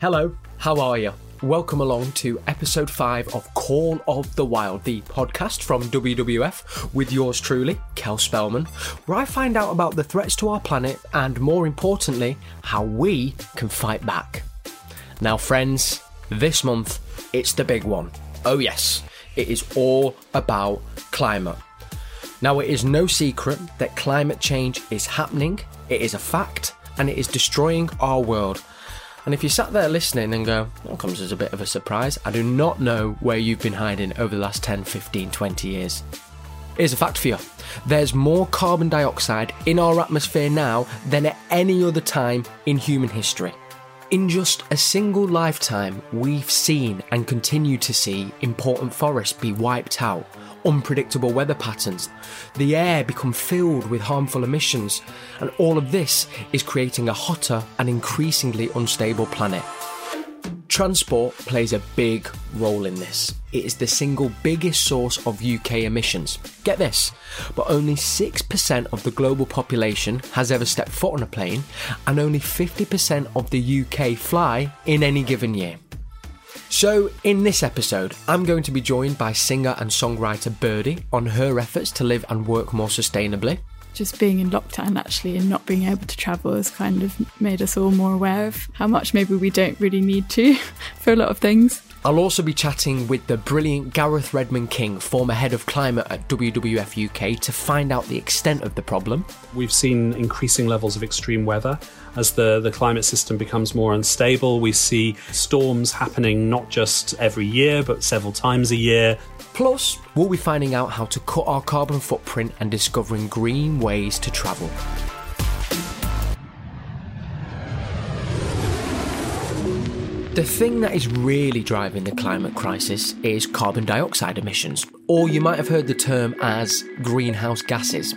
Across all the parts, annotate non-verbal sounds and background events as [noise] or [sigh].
Hello, how are you? Welcome along to episode 5 of Call of the Wild, the podcast from WWF with yours truly, Kel Spellman, where I find out about the threats to our planet and, more importantly, how we can fight back. Now, friends, this month it's the big one. Oh, yes, it is all about climate. Now, it is no secret that climate change is happening, it is a fact, and it is destroying our world. And if you sat there listening and go, that comes as a bit of a surprise, I do not know where you've been hiding over the last 10, 15, 20 years. Here's a fact for you there's more carbon dioxide in our atmosphere now than at any other time in human history. In just a single lifetime, we've seen and continue to see important forests be wiped out, unpredictable weather patterns, the air become filled with harmful emissions, and all of this is creating a hotter and increasingly unstable planet. Transport plays a big role in this. It is the single biggest source of UK emissions. Get this, but only 6% of the global population has ever stepped foot on a plane, and only 50% of the UK fly in any given year. So, in this episode, I'm going to be joined by singer and songwriter Birdie on her efforts to live and work more sustainably just being in lockdown actually and not being able to travel has kind of made us all more aware of how much maybe we don't really need to [laughs] for a lot of things. I'll also be chatting with the brilliant Gareth Redmond King, former head of climate at WWF UK, to find out the extent of the problem. We've seen increasing levels of extreme weather. As the, the climate system becomes more unstable, we see storms happening not just every year, but several times a year. Plus, we'll be finding out how to cut our carbon footprint and discovering green ways to travel. The thing that is really driving the climate crisis is carbon dioxide emissions, or you might have heard the term as greenhouse gases.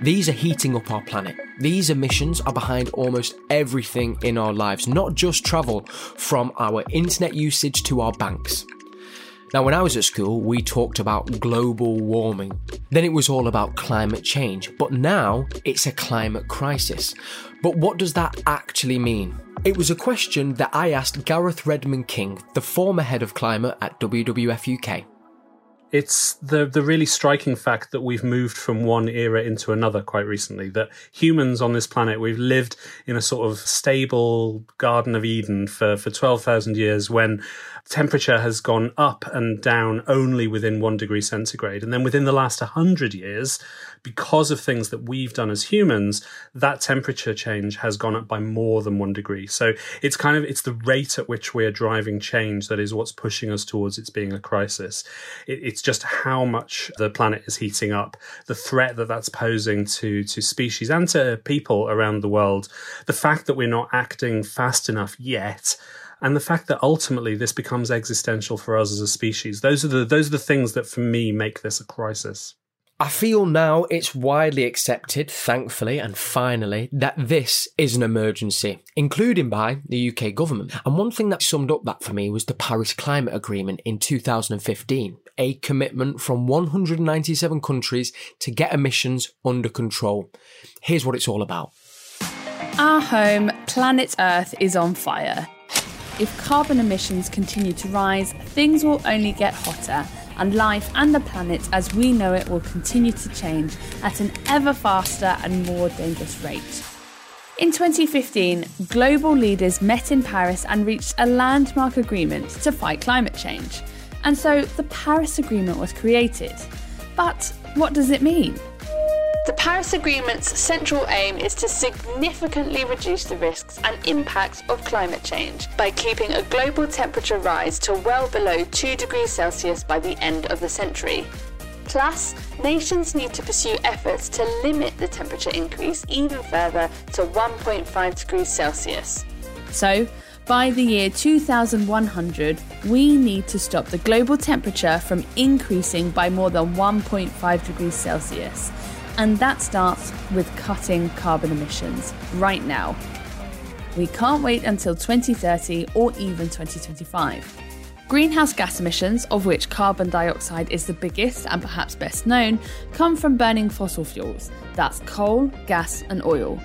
These are heating up our planet. These emissions are behind almost everything in our lives, not just travel, from our internet usage to our banks. Now, when I was at school, we talked about global warming. Then it was all about climate change. But now it's a climate crisis. But what does that actually mean? It was a question that I asked Gareth Redmond King, the former head of climate at WWF UK. It's the the really striking fact that we've moved from one era into another quite recently. That humans on this planet we've lived in a sort of stable Garden of Eden for for twelve thousand years when temperature has gone up and down only within one degree centigrade. And then within the last 100 years, because of things that we've done as humans, that temperature change has gone up by more than one degree. So it's kind of, it's the rate at which we're driving change that is what's pushing us towards it being a crisis. It, it's just how much the planet is heating up, the threat that that's posing to, to species and to people around the world, the fact that we're not acting fast enough yet and the fact that ultimately this becomes existential for us as a species. Those are the those are the things that for me make this a crisis. I feel now it's widely accepted, thankfully and finally, that this is an emergency, including by the UK government. And one thing that summed up that for me was the Paris Climate Agreement in 2015, a commitment from 197 countries to get emissions under control. Here's what it's all about. Our home, planet Earth, is on fire. If carbon emissions continue to rise, things will only get hotter, and life and the planet as we know it will continue to change at an ever faster and more dangerous rate. In 2015, global leaders met in Paris and reached a landmark agreement to fight climate change. And so the Paris Agreement was created. But what does it mean? The Paris Agreement's central aim is to significantly reduce the risks and impacts of climate change by keeping a global temperature rise to well below 2 degrees Celsius by the end of the century. Plus, nations need to pursue efforts to limit the temperature increase even further to 1.5 degrees Celsius. So, by the year 2100, we need to stop the global temperature from increasing by more than 1.5 degrees Celsius and that starts with cutting carbon emissions right now. We can't wait until 2030 or even 2025. Greenhouse gas emissions, of which carbon dioxide is the biggest and perhaps best known, come from burning fossil fuels that's coal, gas, and oil.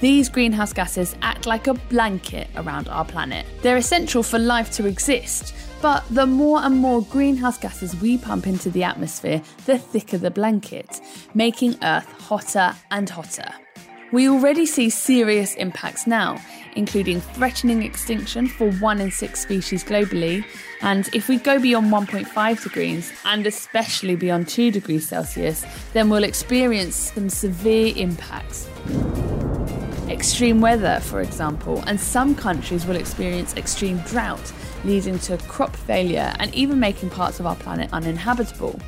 These greenhouse gases act like a blanket around our planet. They're essential for life to exist, but the more and more greenhouse gases we pump into the atmosphere, the thicker the blanket, making Earth hotter and hotter. We already see serious impacts now, including threatening extinction for one in six species globally. And if we go beyond 1.5 degrees, and especially beyond 2 degrees Celsius, then we'll experience some severe impacts. Extreme weather, for example, and some countries will experience extreme drought, leading to crop failure and even making parts of our planet uninhabitable.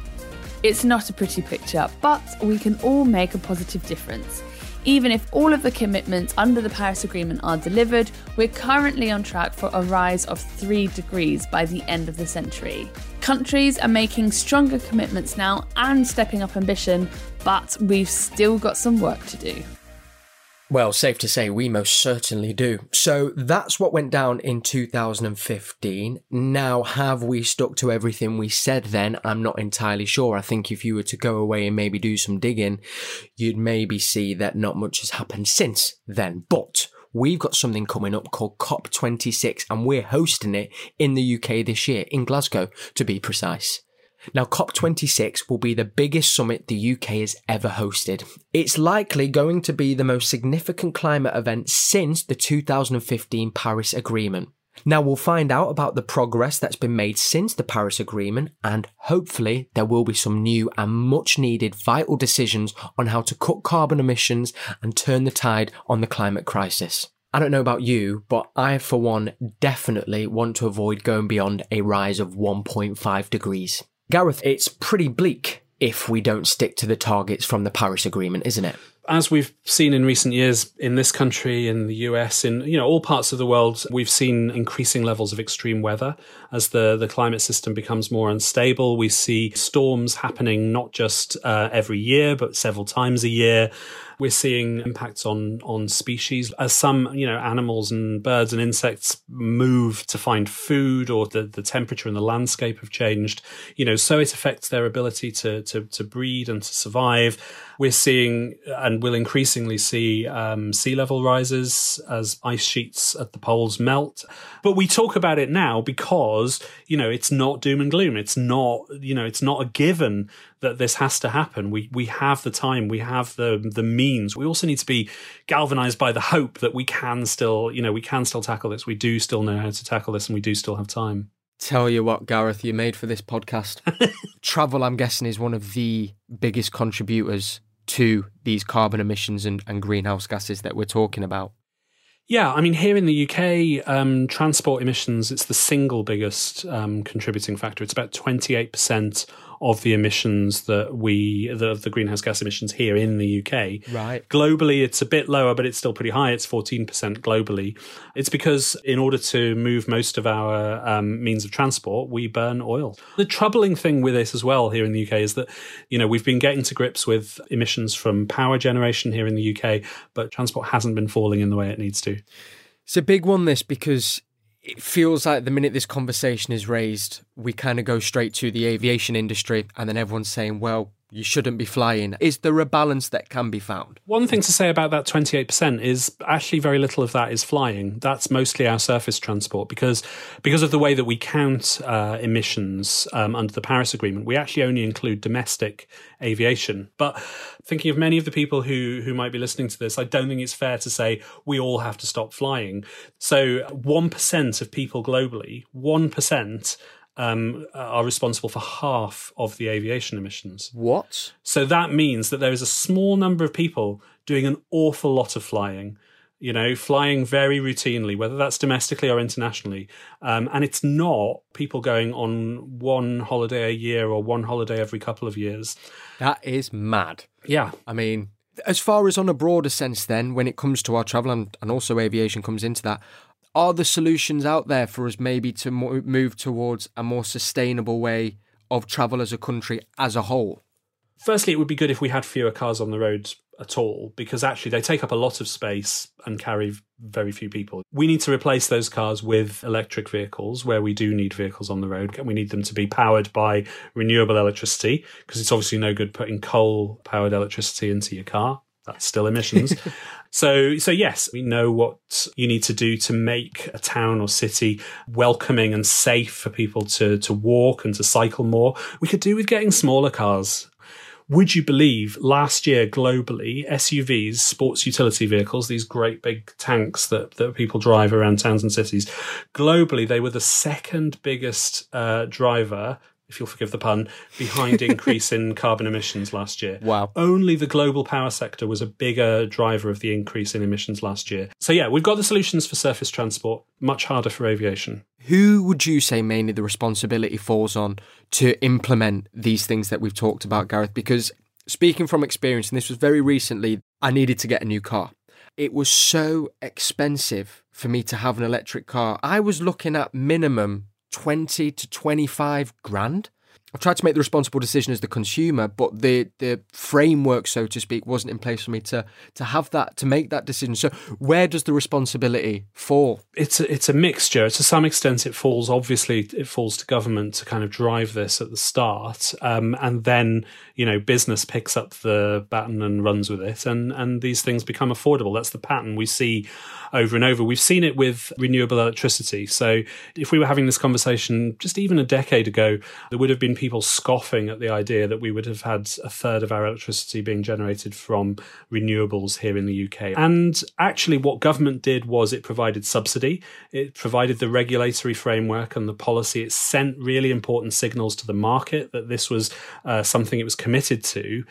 It's not a pretty picture, but we can all make a positive difference. Even if all of the commitments under the Paris Agreement are delivered, we're currently on track for a rise of 3 degrees by the end of the century. Countries are making stronger commitments now and stepping up ambition, but we've still got some work to do. Well, safe to say we most certainly do. So that's what went down in 2015. Now, have we stuck to everything we said then? I'm not entirely sure. I think if you were to go away and maybe do some digging, you'd maybe see that not much has happened since then. But we've got something coming up called COP26 and we're hosting it in the UK this year, in Glasgow to be precise. Now, COP26 will be the biggest summit the UK has ever hosted. It's likely going to be the most significant climate event since the 2015 Paris Agreement. Now, we'll find out about the progress that's been made since the Paris Agreement, and hopefully, there will be some new and much needed vital decisions on how to cut carbon emissions and turn the tide on the climate crisis. I don't know about you, but I, for one, definitely want to avoid going beyond a rise of 1.5 degrees. Gareth, it's pretty bleak if we don't stick to the targets from the Paris Agreement, isn't it? As we've seen in recent years in this country, in the US, in you know all parts of the world, we've seen increasing levels of extreme weather as the the climate system becomes more unstable. We see storms happening not just uh, every year, but several times a year. We're seeing impacts on on species as some you know animals and birds and insects move to find food, or the, the temperature and the landscape have changed. You know, so it affects their ability to to, to breed and to survive. We're seeing and will increasingly see um, sea level rises as ice sheets at the poles melt. But we talk about it now because you know it's not doom and gloom. It's not you know it's not a given that this has to happen. We we have the time, we have the the means. We also need to be galvanized by the hope that we can still, you know, we can still tackle this. We do still know how to tackle this and we do still have time. Tell you what, Gareth, you made for this podcast. [laughs] Travel, I'm guessing, is one of the biggest contributors to these carbon emissions and, and greenhouse gases that we're talking about. Yeah, I mean, here in the UK, um, transport emissions, it's the single biggest um, contributing factor. It's about 28% of the emissions that we the, the greenhouse gas emissions here in the UK. Right. Globally, it's a bit lower, but it's still pretty high. It's fourteen percent globally. It's because in order to move most of our um, means of transport, we burn oil. The troubling thing with this as well here in the UK is that you know we've been getting to grips with emissions from power generation here in the UK, but transport hasn't been falling in the way it needs to. It's a big one, this, because it feels like the minute this conversation is raised, we kind of go straight to the aviation industry, and then everyone's saying, well, you shouldn't be flying. Is there a balance that can be found? One thing to say about that 28% is actually very little of that is flying. That's mostly our surface transport because because of the way that we count uh, emissions um, under the Paris Agreement, we actually only include domestic aviation. But thinking of many of the people who who might be listening to this, I don't think it's fair to say we all have to stop flying. So 1% of people globally, 1% um, are responsible for half of the aviation emissions. What? So that means that there is a small number of people doing an awful lot of flying. You know, flying very routinely, whether that's domestically or internationally. Um, and it's not people going on one holiday a year or one holiday every couple of years. That is mad. Yeah. I mean, as far as on a broader sense, then, when it comes to our travel and, and also aviation comes into that, are the solutions out there for us maybe to move towards a more sustainable way of travel as a country as a whole? Firstly, it would be good if we had fewer cars on the road at all because actually they take up a lot of space and carry very few people. We need to replace those cars with electric vehicles where we do need vehicles on the road. We need them to be powered by renewable electricity because it's obviously no good putting coal powered electricity into your car. That's still emissions. [laughs] So, so yes, we know what you need to do to make a town or city welcoming and safe for people to, to walk and to cycle more. We could do with getting smaller cars. Would you believe last year globally, SUVs, sports utility vehicles, these great big tanks that, that people drive around towns and cities, globally, they were the second biggest uh, driver if you'll forgive the pun, behind [laughs] increase in carbon emissions last year. Wow. Only the global power sector was a bigger driver of the increase in emissions last year. So, yeah, we've got the solutions for surface transport, much harder for aviation. Who would you say mainly the responsibility falls on to implement these things that we've talked about, Gareth? Because speaking from experience, and this was very recently, I needed to get a new car. It was so expensive for me to have an electric car. I was looking at minimum 20 to 25 grand. I've tried to make the responsible decision as the consumer, but the the framework, so to speak, wasn't in place for me to to have that to make that decision. So where does the responsibility fall? It's a, it's a mixture. To some extent, it falls obviously it falls to government to kind of drive this at the start, um, and then you know business picks up the baton and runs with it, and and these things become affordable. That's the pattern we see over and over. We've seen it with renewable electricity. So if we were having this conversation just even a decade ago, there would have been people scoffing at the idea that we would have had a third of our electricity being generated from renewables here in the UK. And actually, what government did was it provided subsidy, it provided the regulatory framework and the policy. It sent really important signals to the market that this was uh, something it was committed to.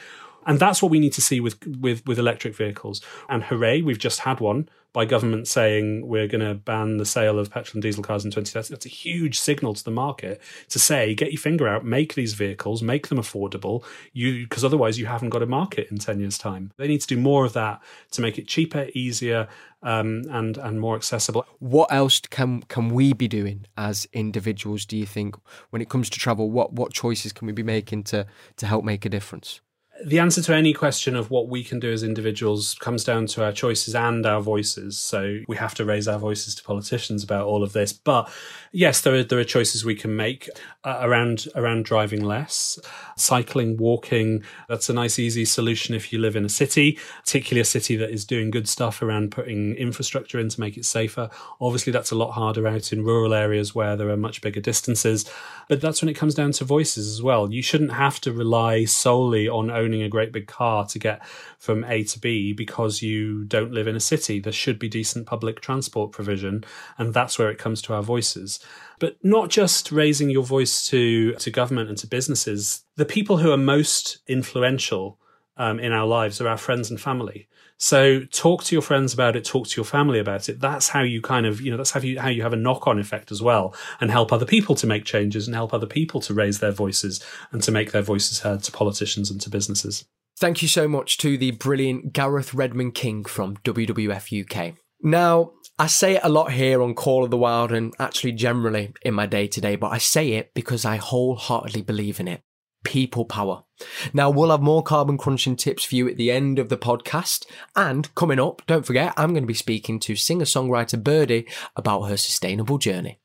And that's what we need to see with, with, with electric vehicles. And hooray, we've just had one by government saying we're going to ban the sale of petrol and diesel cars in 2030. That's a huge signal to the market to say, get your finger out, make these vehicles, make them affordable, you because otherwise you haven't got a market in 10 years' time. They need to do more of that to make it cheaper, easier, um, and and more accessible. What else can can we be doing as individuals? Do you think when it comes to travel, what what choices can we be making to to help make a difference? The answer to any question of what we can do as individuals comes down to our choices and our voices. So we have to raise our voices to politicians about all of this. But yes, there are there are choices we can make uh, around around driving less, cycling, walking. That's a nice easy solution if you live in a city, particularly a city that is doing good stuff around putting infrastructure in to make it safer. Obviously, that's a lot harder out in rural areas where there are much bigger distances. But that's when it comes down to voices as well. You shouldn't have to rely solely on owning owning a great big car to get from A to B because you don't live in a city. There should be decent public transport provision, and that's where it comes to our voices. But not just raising your voice to, to government and to businesses. The people who are most influential um, in our lives are our friends and family. So talk to your friends about it, talk to your family about it. That's how you kind of, you know, that's how you, how you have a knock on effect as well and help other people to make changes and help other people to raise their voices and to make their voices heard to politicians and to businesses. Thank you so much to the brilliant Gareth Redmond King from WWF UK. Now, I say it a lot here on Call of the Wild and actually generally in my day to day, but I say it because I wholeheartedly believe in it people power. Now, we'll have more carbon crunching tips for you at the end of the podcast. And coming up, don't forget, I'm going to be speaking to singer songwriter Birdie about her sustainable journey.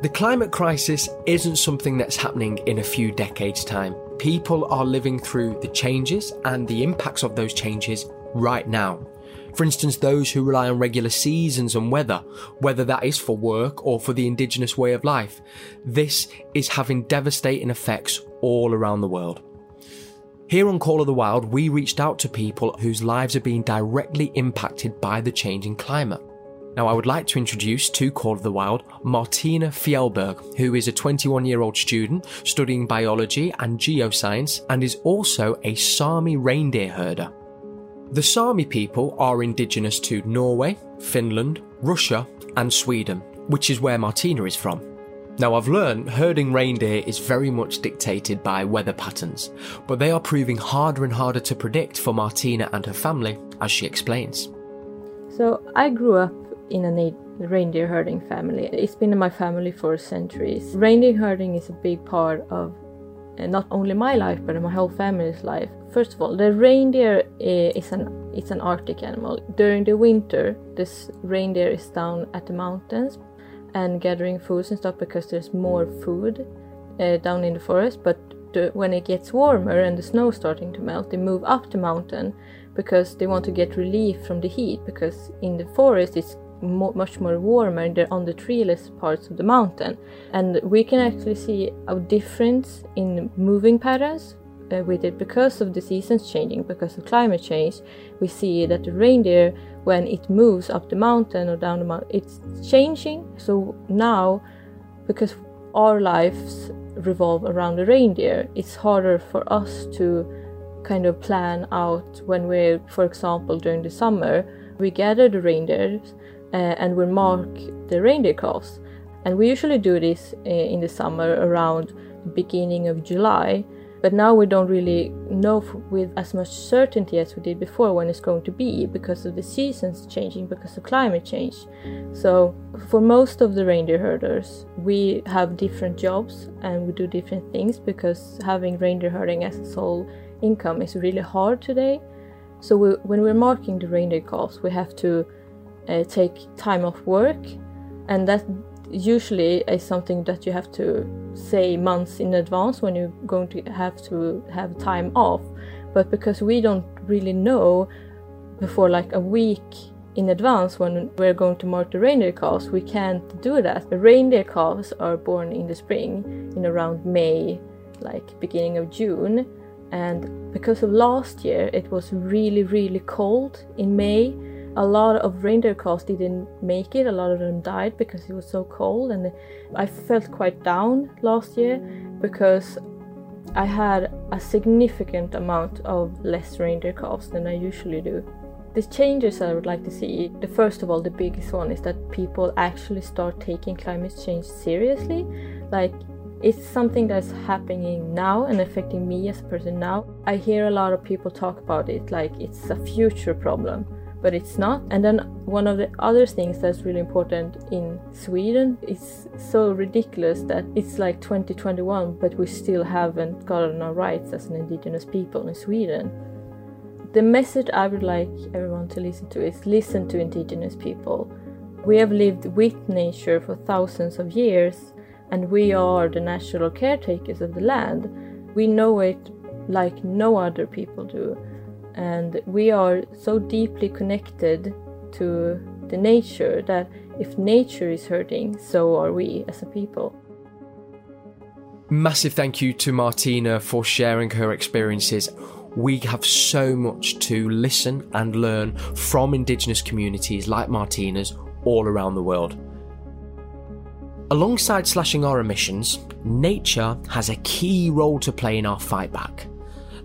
The climate crisis isn't something that's happening in a few decades' time. People are living through the changes and the impacts of those changes right now. For instance, those who rely on regular seasons and weather, whether that is for work or for the indigenous way of life, this is having devastating effects all around the world. Here on Call of the Wild, we reached out to people whose lives are being directly impacted by the changing climate. Now, I would like to introduce to Call of the Wild Martina Fjellberg, who is a 21 year old student studying biology and geoscience and is also a Sami reindeer herder. The Sami people are indigenous to Norway, Finland, Russia, and Sweden, which is where Martina is from. Now, I've learned herding reindeer is very much dictated by weather patterns, but they are proving harder and harder to predict for Martina and her family, as she explains. So, I grew up in a reindeer herding family. It's been in my family for centuries. Reindeer herding is a big part of not only my life but my whole family's life. First of all, the reindeer uh, is an it's an Arctic animal. During the winter, this reindeer is down at the mountains and gathering food and stuff because there's more food uh, down in the forest. But the, when it gets warmer and the snow starting to melt, they move up the mountain because they want to get relief from the heat because in the forest it's mo- much more warmer they're on the treeless parts of the mountain. And we can actually see a difference in moving patterns uh, with it because of the seasons changing because of climate change. We see that the reindeer when it moves up the mountain or down the mountain it's changing. So now because our lives revolve around the reindeer it's harder for us to kind of plan out when we're for example during the summer we gather the reindeers and we mark the reindeer calves and we usually do this uh, in the summer around the beginning of july but now we don't really know with as much certainty as we did before when it's going to be because of the seasons changing, because of climate change. So, for most of the reindeer herders, we have different jobs and we do different things because having reindeer herding as a sole income is really hard today. So, we, when we're marking the reindeer calves, we have to uh, take time off work, and that usually is something that you have to say months in advance when you're going to have to have time off. But because we don't really know before like a week in advance when we're going to mark the reindeer calves we can't do that. The reindeer calves are born in the spring in around may like beginning of june. And because of last year it was really really cold in may a lot of reindeer calves didn't make it. A lot of them died because it was so cold, and I felt quite down last year because I had a significant amount of less reindeer calves than I usually do. The changes I would like to see, the first of all, the biggest one is that people actually start taking climate change seriously. Like it's something that's happening now and affecting me as a person now. I hear a lot of people talk about it like it's a future problem but it's not. And then one of the other things that's really important in Sweden is so ridiculous that it's like 2021, but we still haven't gotten our rights as an indigenous people in Sweden. The message I would like everyone to listen to is listen to indigenous people. We have lived with nature for thousands of years, and we are the natural caretakers of the land. We know it like no other people do and we are so deeply connected to the nature that if nature is hurting, so are we as a people. Massive thank you to Martina for sharing her experiences. We have so much to listen and learn from Indigenous communities like Martina's all around the world. Alongside slashing our emissions, nature has a key role to play in our fight back.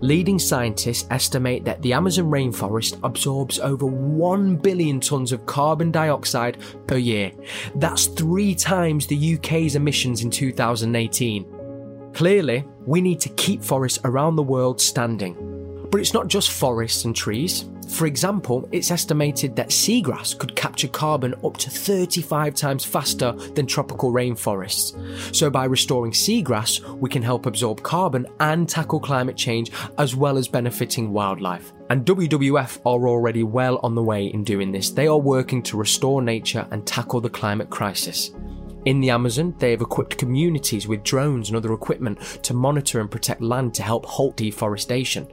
Leading scientists estimate that the Amazon rainforest absorbs over 1 billion tonnes of carbon dioxide per year. That's three times the UK's emissions in 2018. Clearly, we need to keep forests around the world standing. But it's not just forests and trees. For example, it's estimated that seagrass could capture carbon up to 35 times faster than tropical rainforests. So, by restoring seagrass, we can help absorb carbon and tackle climate change as well as benefiting wildlife. And WWF are already well on the way in doing this. They are working to restore nature and tackle the climate crisis. In the Amazon, they have equipped communities with drones and other equipment to monitor and protect land to help halt deforestation.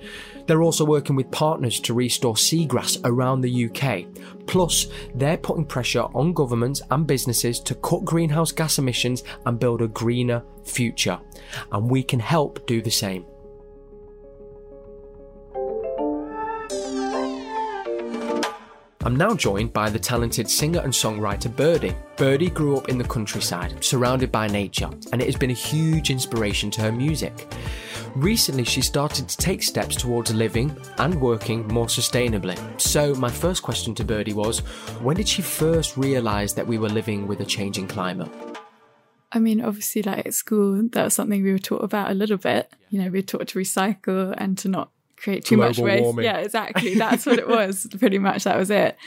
They're also working with partners to restore seagrass around the UK. Plus, they're putting pressure on governments and businesses to cut greenhouse gas emissions and build a greener future. And we can help do the same. I'm now joined by the talented singer and songwriter Birdie. Birdie grew up in the countryside, surrounded by nature, and it has been a huge inspiration to her music. Recently, she started to take steps towards living and working more sustainably. So, my first question to Birdie was when did she first realise that we were living with a changing climate? I mean, obviously, like at school, that was something we were taught about a little bit. You know, we were taught to recycle and to not create too Global much waste. warming. Yeah, exactly. [laughs] That's what it was. Pretty much that was it.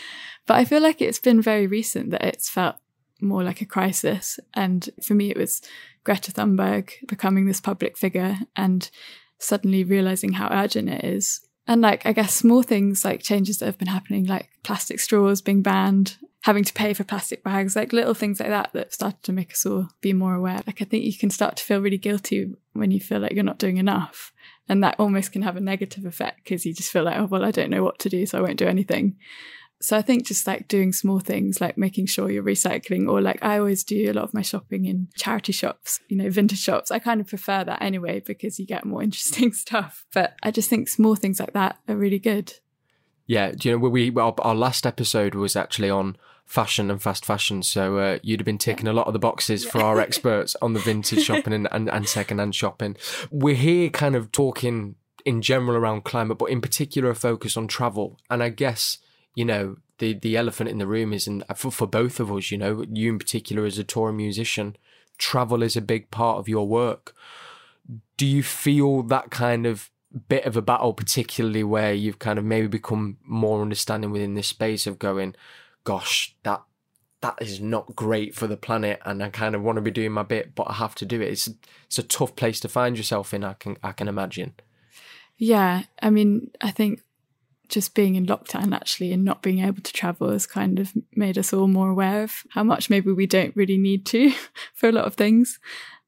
But I feel like it's been very recent that it's felt more like a crisis. And for me, it was Greta Thunberg becoming this public figure and suddenly realizing how urgent it is. And like, I guess small things like changes that have been happening, like plastic straws being banned, having to pay for plastic bags, like little things like that that started to make us all be more aware. Like, I think you can start to feel really guilty when you feel like you're not doing enough. And that almost can have a negative effect because you just feel like, oh, well, I don't know what to do, so I won't do anything. So I think just like doing small things like making sure you're recycling, or like I always do a lot of my shopping in charity shops, you know, vintage shops. I kind of prefer that anyway because you get more [laughs] interesting stuff. But I just think small things like that are really good. Yeah, do you know we our, our last episode was actually on fashion and fast fashion, so uh, you'd have been ticking a lot of the boxes for our [laughs] experts on the vintage shopping and, and, and second hand shopping. We're here kind of talking in general around climate, but in particular a focus on travel. And I guess you know the the elephant in the room is, and for, for both of us, you know, you in particular as a touring musician, travel is a big part of your work. Do you feel that kind of bit of a battle, particularly where you've kind of maybe become more understanding within this space of going, gosh, that that is not great for the planet, and I kind of want to be doing my bit, but I have to do it. It's it's a tough place to find yourself in. I can I can imagine. Yeah, I mean, I think just being in lockdown actually and not being able to travel has kind of made us all more aware of how much maybe we don't really need to [laughs] for a lot of things.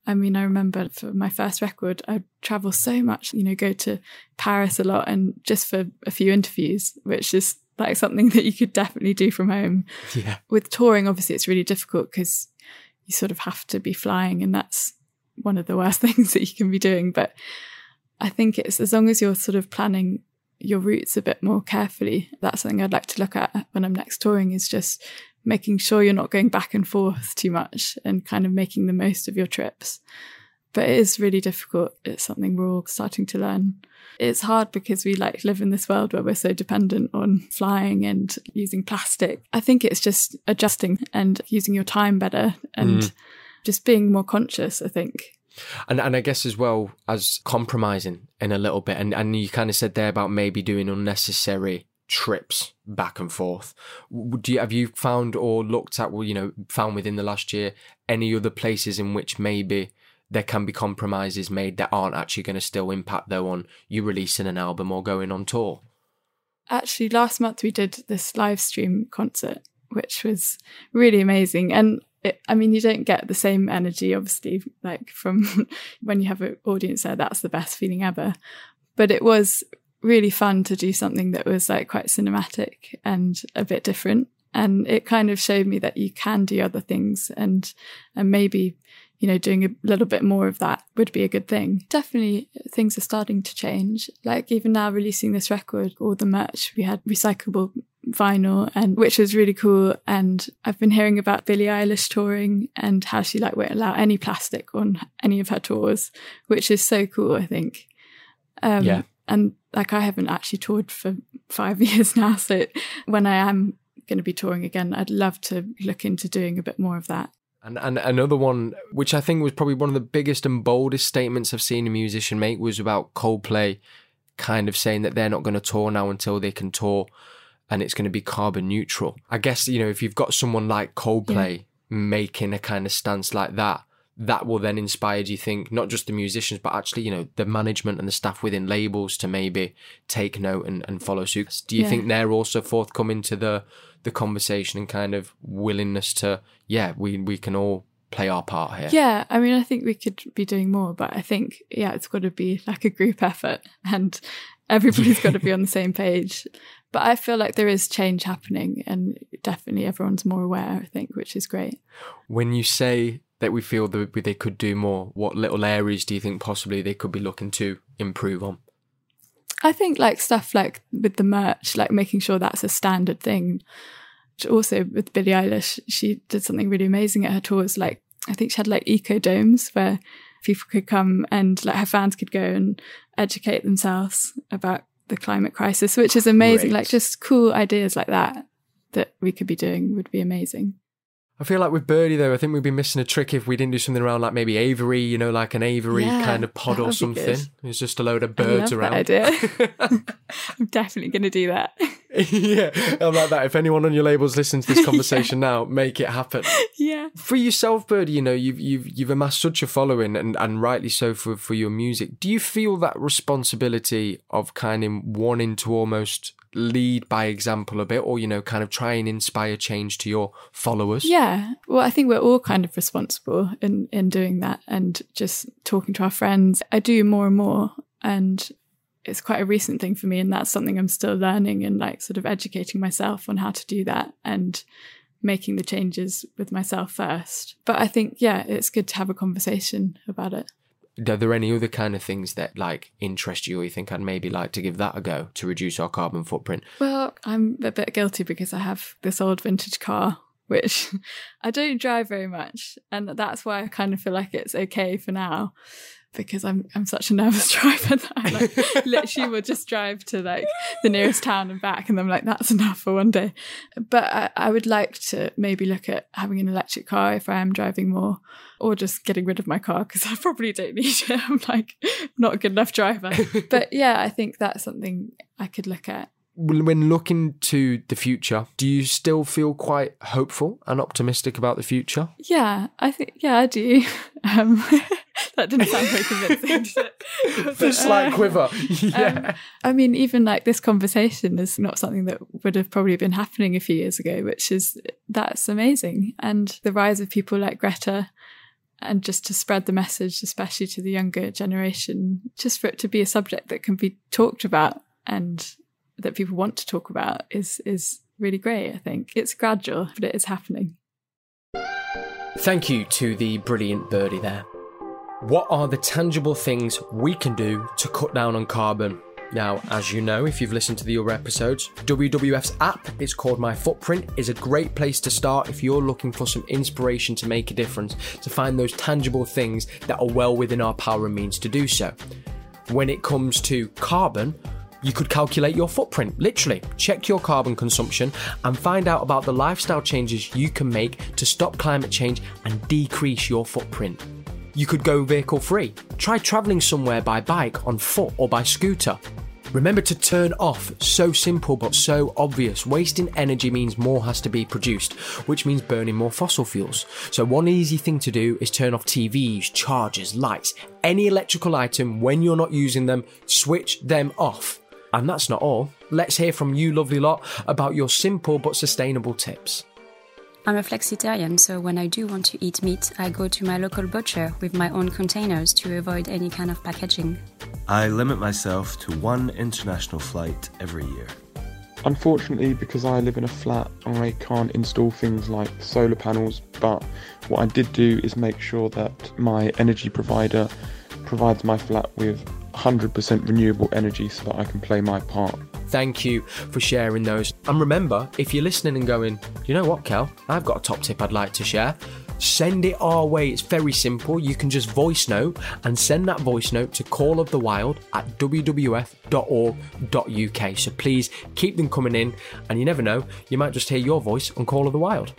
I mean, I remember for my first record, I'd travel so much, you know, go to Paris a lot and just for a few interviews, which is like something that you could definitely do from home. Yeah. With touring, obviously, it's really difficult because you sort of have to be flying, and that's one of the worst [laughs] things that you can be doing. But I think it's as long as you're sort of planning your routes a bit more carefully, that's something I'd like to look at when I'm next touring is just making sure you're not going back and forth too much and kind of making the most of your trips. But it is really difficult. It's something we're all starting to learn. It's hard because we like live in this world where we're so dependent on flying and using plastic. I think it's just adjusting and using your time better and mm. just being more conscious, I think. And and I guess as well as compromising in a little bit, and, and you kind of said there about maybe doing unnecessary trips back and forth. Do you, have you found or looked at, well, you know, found within the last year any other places in which maybe there can be compromises made that aren't actually going to still impact though on you releasing an album or going on tour? Actually, last month we did this live stream concert, which was really amazing. And it, I mean, you don't get the same energy, obviously, like from [laughs] when you have an audience there. That's the best feeling ever. But it was really fun to do something that was like quite cinematic and a bit different. And it kind of showed me that you can do other things and and maybe you know, doing a little bit more of that would be a good thing. Definitely things are starting to change. Like even now releasing this record, all the merch, we had recyclable vinyl and which was really cool. And I've been hearing about Billie Eilish touring and how she like won't allow any plastic on any of her tours, which is so cool, I think. Um, yeah. And like I haven't actually toured for five [laughs] years now. So when I am going to be touring again, I'd love to look into doing a bit more of that. And, and another one, which I think was probably one of the biggest and boldest statements I've seen a musician make, was about Coldplay kind of saying that they're not going to tour now until they can tour and it's going to be carbon neutral. I guess, you know, if you've got someone like Coldplay yeah. making a kind of stance like that, that will then inspire, do you think, not just the musicians, but actually, you know, the management and the staff within labels to maybe take note and, and follow suit? Do you yeah. think they're also forthcoming to the the conversation and kind of willingness to, yeah, we we can all play our part here. Yeah, I mean, I think we could be doing more, but I think yeah, it's got to be like a group effort, [laughs] and everybody's got to be on the same page. But I feel like there is change happening, and definitely everyone's more aware. I think, which is great. When you say that we feel that they could do more, what little areas do you think possibly they could be looking to improve on? I think like stuff like with the merch, like making sure that's a standard thing. Also with Billie Eilish, she did something really amazing at her tours. Like I think she had like eco domes where people could come and like her fans could go and educate themselves about the climate crisis, which is amazing. Great. Like just cool ideas like that that we could be doing would be amazing. I feel like with Birdie though, I think we'd be missing a trick if we didn't do something around like maybe Avery, you know, like an Avery yeah, kind of pod or something. It's just a load of birds around. idea. [laughs] [laughs] I'm definitely going to do that. [laughs] yeah, I'm like that. If anyone on your labels listens to this [laughs] conversation yeah. now, make it happen. Yeah. For yourself, Birdie, you know, you've you've you've amassed such a following, and and rightly so for for your music. Do you feel that responsibility of kind of wanting to almost lead by example a bit or you know kind of try and inspire change to your followers yeah well i think we're all kind of responsible in in doing that and just talking to our friends i do more and more And it's quite a recent thing for me. And that's something I'm still learning and like sort of educating myself on how to do that and making the changes with myself first. But I think, yeah, it's good to have a conversation about it. Are there any other kind of things that like interest you or you think I'd maybe like to give that a go to reduce our carbon footprint? Well, I'm a bit guilty because I have this old vintage car which [laughs] I don't drive very much. And that's why I kind of feel like it's okay for now because I'm I'm such a nervous [laughs] driver that I like literally will just drive to like the nearest town and back and I'm like that's enough for one day. But I, I would like to maybe look at having an electric car if I am driving more or just getting rid of my car because I probably don't need it. [laughs] I'm like not a good enough driver. [laughs] but yeah, I think that's something I could look at when looking to the future, do you still feel quite hopeful and optimistic about the future? Yeah, I think yeah, I do. Um, that didn't sound very convincing. the slight [laughs] uh, quiver. [laughs] Yeah. Um, I mean, even like this conversation is not something that would have probably been happening a few years ago, which is that's amazing. And the rise of people like Greta and just to spread the message, especially to the younger generation, just for it to be a subject that can be talked about and that people want to talk about is is really great. I think it's gradual, but it is happening. Thank you to the brilliant birdie there. What are the tangible things we can do to cut down on carbon? Now, as you know, if you've listened to the other episodes, WWF's app, it's called My Footprint, is a great place to start if you're looking for some inspiration to make a difference, to find those tangible things that are well within our power and means to do so. When it comes to carbon, you could calculate your footprint, literally. Check your carbon consumption and find out about the lifestyle changes you can make to stop climate change and decrease your footprint. You could go vehicle free. Try travelling somewhere by bike, on foot, or by scooter. Remember to turn off. So simple but so obvious. Wasting energy means more has to be produced, which means burning more fossil fuels. So, one easy thing to do is turn off TVs, chargers, lights, any electrical item when you're not using them, switch them off. And that's not all. Let's hear from you, lovely lot, about your simple but sustainable tips. I'm a flexitarian, so when I do want to eat meat, I go to my local butcher with my own containers to avoid any kind of packaging. I limit myself to one international flight every year. Unfortunately, because I live in a flat, I can't install things like solar panels, but what I did do is make sure that my energy provider provides my flat with 100% renewable energy so that I can play my part. Thank you for sharing those. And remember, if you're listening and going, you know what, Kel, I've got a top tip I'd like to share. Send it our way. It's very simple. You can just voice note and send that voice note to Call of the Wild at wwf.org.uk. So please keep them coming in, and you never know, you might just hear your voice on Call of the Wild.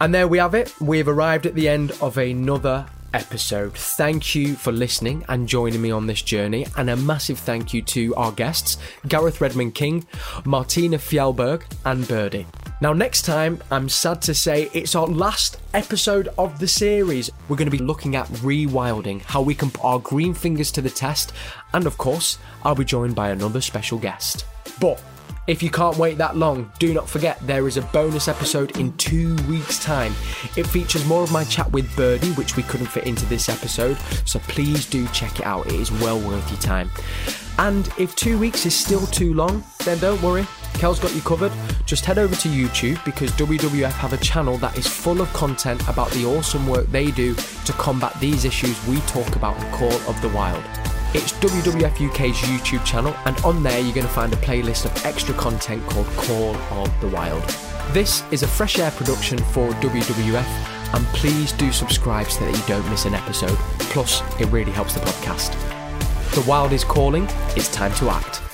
And there we have it. We've arrived at the end of another episode. Thank you for listening and joining me on this journey, and a massive thank you to our guests, Gareth Redmond King, Martina Fjellberg, and Birdie. Now, next time, I'm sad to say it's our last episode of the series. We're going to be looking at rewilding, how we can put our green fingers to the test, and of course, I'll be joined by another special guest. But if you can't wait that long, do not forget there is a bonus episode in two weeks' time. It features more of my chat with Birdie, which we couldn't fit into this episode, so please do check it out. It is well worth your time. And if two weeks is still too long, then don't worry. Kel's got you covered. Just head over to YouTube because WWF have a channel that is full of content about the awesome work they do to combat these issues we talk about on Call of the Wild. It's WWF UK's YouTube channel, and on there you're going to find a playlist of extra content called Call of the Wild. This is a fresh air production for WWF, and please do subscribe so that you don't miss an episode. Plus, it really helps the podcast. The Wild is calling, it's time to act.